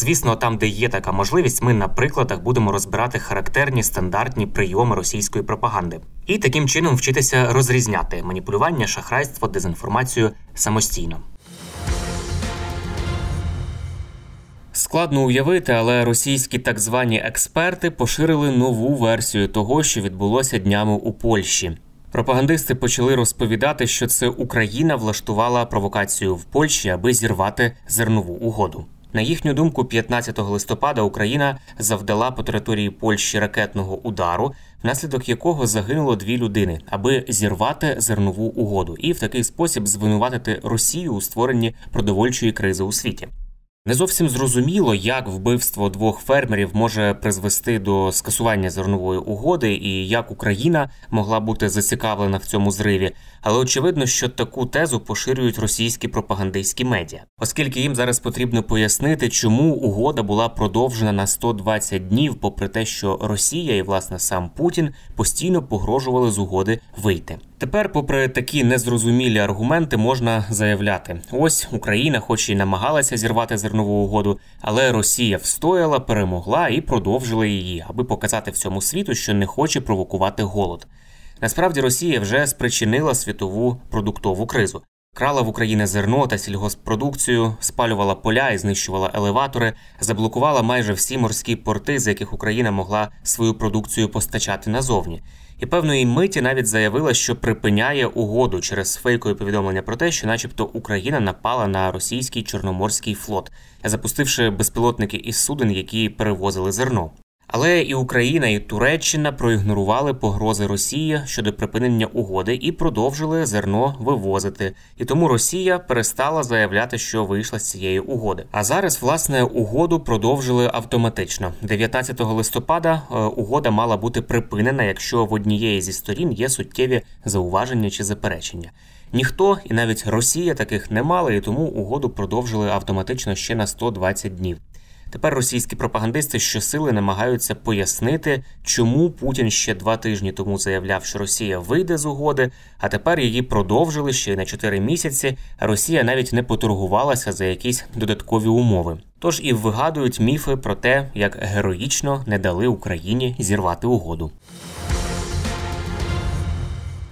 Звісно, там, де є така можливість, ми на прикладах будемо розбирати характерні стандартні прийоми російської пропаганди і таким чином вчитися розрізняти маніпулювання, шахрайство, дезінформацію самостійно. Складно уявити, але російські так звані експерти поширили нову версію того, що відбулося днями у Польщі. Пропагандисти почали розповідати, що це Україна влаштувала провокацію в Польщі, аби зірвати зернову угоду. На їхню думку, 15 листопада Україна завдала по території Польщі ракетного удару, внаслідок якого загинуло дві людини, аби зірвати зернову угоду, і в такий спосіб звинуватити Росію у створенні продовольчої кризи у світі. Не зовсім зрозуміло, як вбивство двох фермерів може призвести до скасування зернової угоди і як Україна могла бути зацікавлена в цьому зриві. Але очевидно, що таку тезу поширюють російські пропагандистські медіа, оскільки їм зараз потрібно пояснити, чому угода була продовжена на 120 днів, попри те, що Росія і власне сам Путін постійно погрожували з угоди вийти. Тепер, попри такі незрозумілі аргументи, можна заявляти: ось Україна, хоч і намагалася зірвати зернову угоду, але Росія встояла, перемогла і продовжила її, аби показати всьому світу, що не хоче провокувати голод. Насправді Росія вже спричинила світову продуктову кризу. Крала в Україні зерно та сільгоспродукцію, спалювала поля і знищувала елеватори, заблокувала майже всі морські порти, з яких Україна могла свою продукцію постачати назовні. І певної миті навіть заявила, що припиняє угоду через фейкові повідомлення про те, що, начебто, Україна напала на російський чорноморський флот, запустивши безпілотники із суден, які перевозили зерно. Але і Україна, і Туреччина проігнорували погрози Росії щодо припинення угоди і продовжили зерно вивозити. І тому Росія перестала заявляти, що вийшла з цієї угоди. А зараз власне угоду продовжили автоматично. 19 листопада е, угода мала бути припинена, якщо в однієї зі сторін є суттєві зауваження чи заперечення. Ніхто і навіть Росія таких не мали, і тому угоду продовжили автоматично ще на 120 днів. Тепер російські пропагандисти щосили намагаються пояснити, чому Путін ще два тижні тому заявляв, що Росія вийде з угоди, а тепер її продовжили ще й на 4 місяці. Росія навіть не поторгувалася за якісь додаткові умови. Тож і вигадують міфи про те, як героїчно не дали Україні зірвати угоду.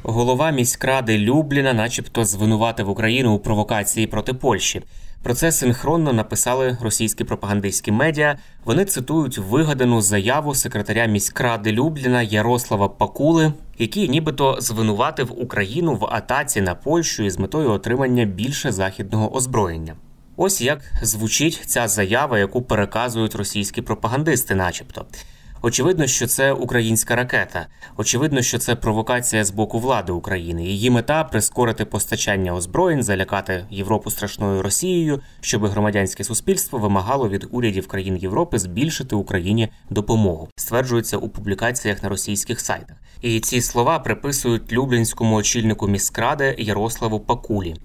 Голова міськради Любліна, начебто, звинуватив Україну у провокації проти Польщі. Про це синхронно написали російські пропагандистські медіа. Вони цитують вигадану заяву секретаря міськради Любліна Ярослава Пакули, який нібито звинуватив Україну в атаці на Польщу із метою отримання більше західного озброєння. Ось як звучить ця заява, яку переказують російські пропагандисти, начебто. Очевидно, що це українська ракета. Очевидно, що це провокація з боку влади України. Її мета прискорити постачання озброєнь, залякати Європу страшною Росією, щоб громадянське суспільство вимагало від урядів країн Європи збільшити Україні допомогу. Стверджується у публікаціях на російських сайтах. І ці слова приписують люблінському очільнику міськради Ярославу Пакулі.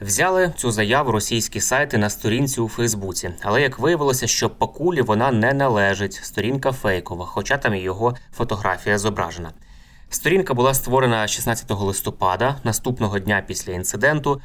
Взяли цю заяву російські сайти на сторінці у Фейсбуці, але як виявилося, що Пакулі вона не належить. Сторінка фейкова, хоча там і його фотографія зображена. Сторінка була створена 16 листопада, наступного дня після інциденту.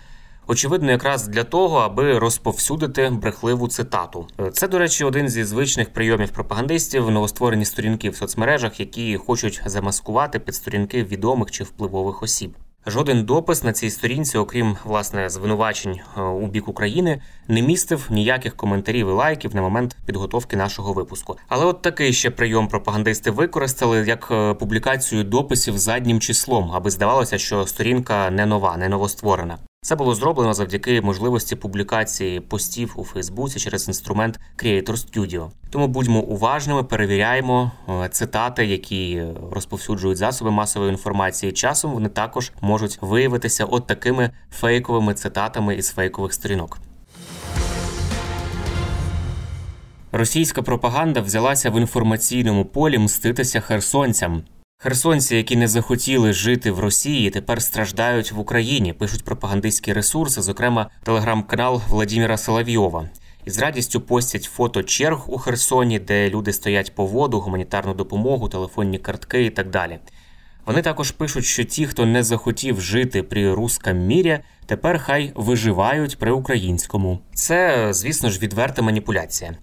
Очевидно, якраз для того, аби розповсюдити брехливу цитату. Це, до речі, один зі звичних прийомів пропагандистів новостворені сторінки в соцмережах, які хочуть замаскувати під сторінки відомих чи впливових осіб. Жоден допис на цій сторінці, окрім власне звинувачень е, у бік України, не містив ніяких коментарів і лайків на момент підготовки нашого випуску. Але от такий ще прийом пропагандисти використали як е, публікацію дописів заднім числом, аби здавалося, що сторінка не нова, не новостворена. Це було зроблено завдяки можливості публікації постів у Фейсбуці через інструмент Creator Studio. Тому будьмо уважними, перевіряємо е, цитати, які розповсюджують засоби масової інформації. Часом вони також можуть виявитися от такими фейковими цитатами із фейкових сторінок. Російська пропаганда взялася в інформаційному полі мститися херсонцям. Херсонці, які не захотіли жити в Росії, тепер страждають в Україні. Пишуть пропагандистські ресурси, зокрема телеграм-канал Владимира Соловйова. І з радістю постять фото черг у Херсоні, де люди стоять по воду, гуманітарну допомогу, телефонні картки і так далі. Вони також пишуть, що ті, хто не захотів жити при русском мірі, тепер хай виживають при українському. Це, звісно ж, відверта маніпуляція.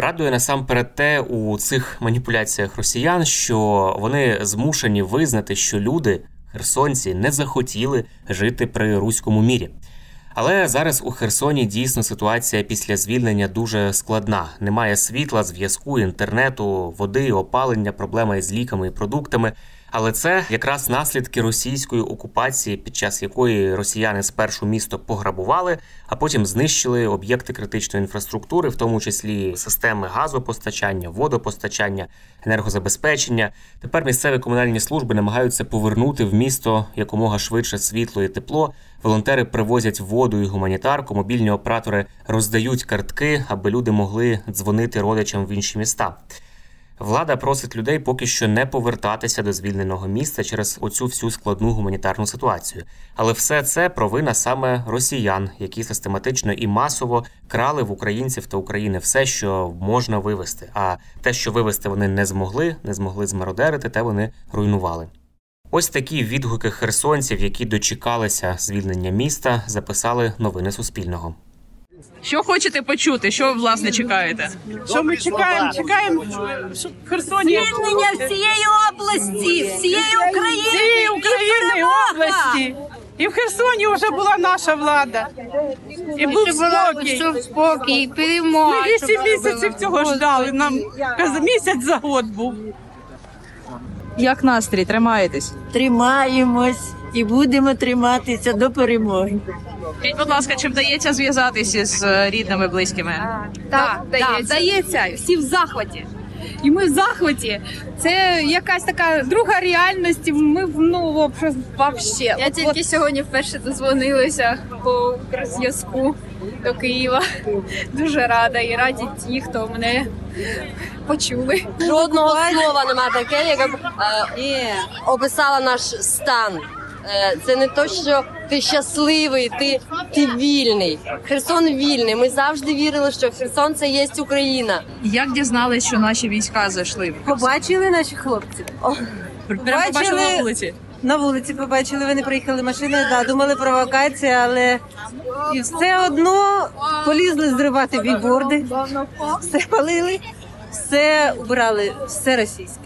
Радує насамперед те у цих маніпуляціях росіян, що вони змушені визнати, що люди, херсонці, не захотіли жити при руському мірі. Але зараз у Херсоні дійсно ситуація після звільнення дуже складна. Немає світла, зв'язку, інтернету, води, опалення, проблема із ліками і продуктами. Але це якраз наслідки російської окупації, під час якої росіяни спершу місто пограбували, а потім знищили об'єкти критичної інфраструктури, в тому числі системи газопостачання, водопостачання, енергозабезпечення. Тепер місцеві комунальні служби намагаються повернути в місто якомога швидше світло і тепло. Волонтери привозять воду і гуманітарку. Мобільні оператори роздають картки, аби люди могли дзвонити родичам в інші міста. Влада просить людей поки що не повертатися до звільненого місця через оцю всю складну гуманітарну ситуацію. Але все це провина саме росіян, які систематично і масово крали в українців та України все, що можна вивезти. А те, що вивезти вони не змогли, не змогли змародерити, те вони руйнували. Ось такі відгуки херсонців, які дочекалися звільнення міста, записали новини Суспільного. Що хочете почути? Що власне чекаєте? Що ми чекаємо? Чекаємо, щоб в Херсоні Звільнення всієї області, всієї України, всієї України і області. І в Херсоні вже була наша влада. І був спокій. Щоб спокій, перемога. Ми вісім місяців цього ждали. Нам місяць за год був. Як настрій? Тримаєтесь? Тримаємось і будемо триматися до перемоги. Скажіть, будь ласка, чи вдається зв'язатися з е, рідними, близькими? Так, так, вдається, всі в захваті. І ми в захваті. Це якась така друга реальність. Ми в- ну вообще-. Я тільки сьогодні вперше дозвонилася по зв'язку до Києва. Дуже рада і раді ті, хто мене почули. Жодного слова нема таке, яке б е, описала наш стан. Е, Це не то, що ти щасливий, ти, ти вільний. Херсон вільний. Ми завжди вірили, що Херсон це є Україна. Як дізналися, що наші війська зайшли? Побачили наші хлопці. Прямо побачили на вулиці. На вулиці побачили, вони приїхали машиною, да, думали провокація, але і все одно полізли зривати біборди, все палили, все убирали, все російське.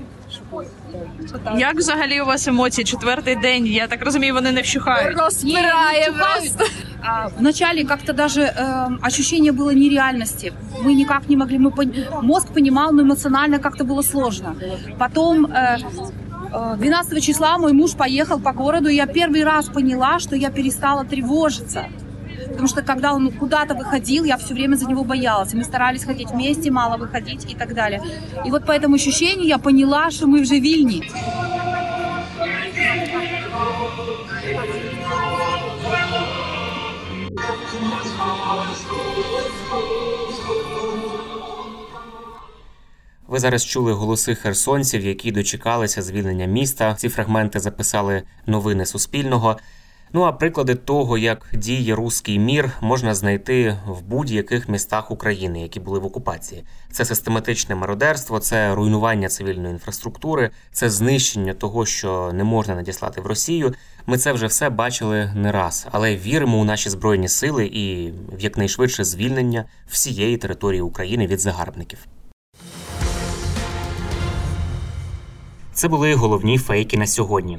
Як взагалі у вас емоції? Четвертий день. Я так розумію, вони не вщухають. Розпирає вас. А, Вначале как-то даже э, ощущение было нереальности. Мы никак не могли, мы пон- мозг понимал, но эмоционально как-то было сложно. Потом э, э, 12 числа мой муж поехал по городу, и я первый раз поняла, что я перестала тревожиться. Потому что когда он куда-то выходил, я все время за него боялась. И мы старались ходить вместе, мало выходить и так далее. И вот по этому ощущению я поняла, что мы уже вильни. Ви зараз чули голоси херсонців, які дочекалися звільнення міста. Ці фрагменти записали новини Суспільного. Ну а приклади того, як діє руський мір, можна знайти в будь-яких містах України, які були в окупації. Це систематичне мародерство, це руйнування цивільної інфраструктури, це знищення того, що не можна надіслати в Росію. Ми це вже все бачили не раз, але віримо у наші збройні сили і в якнайшвидше звільнення всієї території України від загарбників. Це були головні фейки на сьогодні.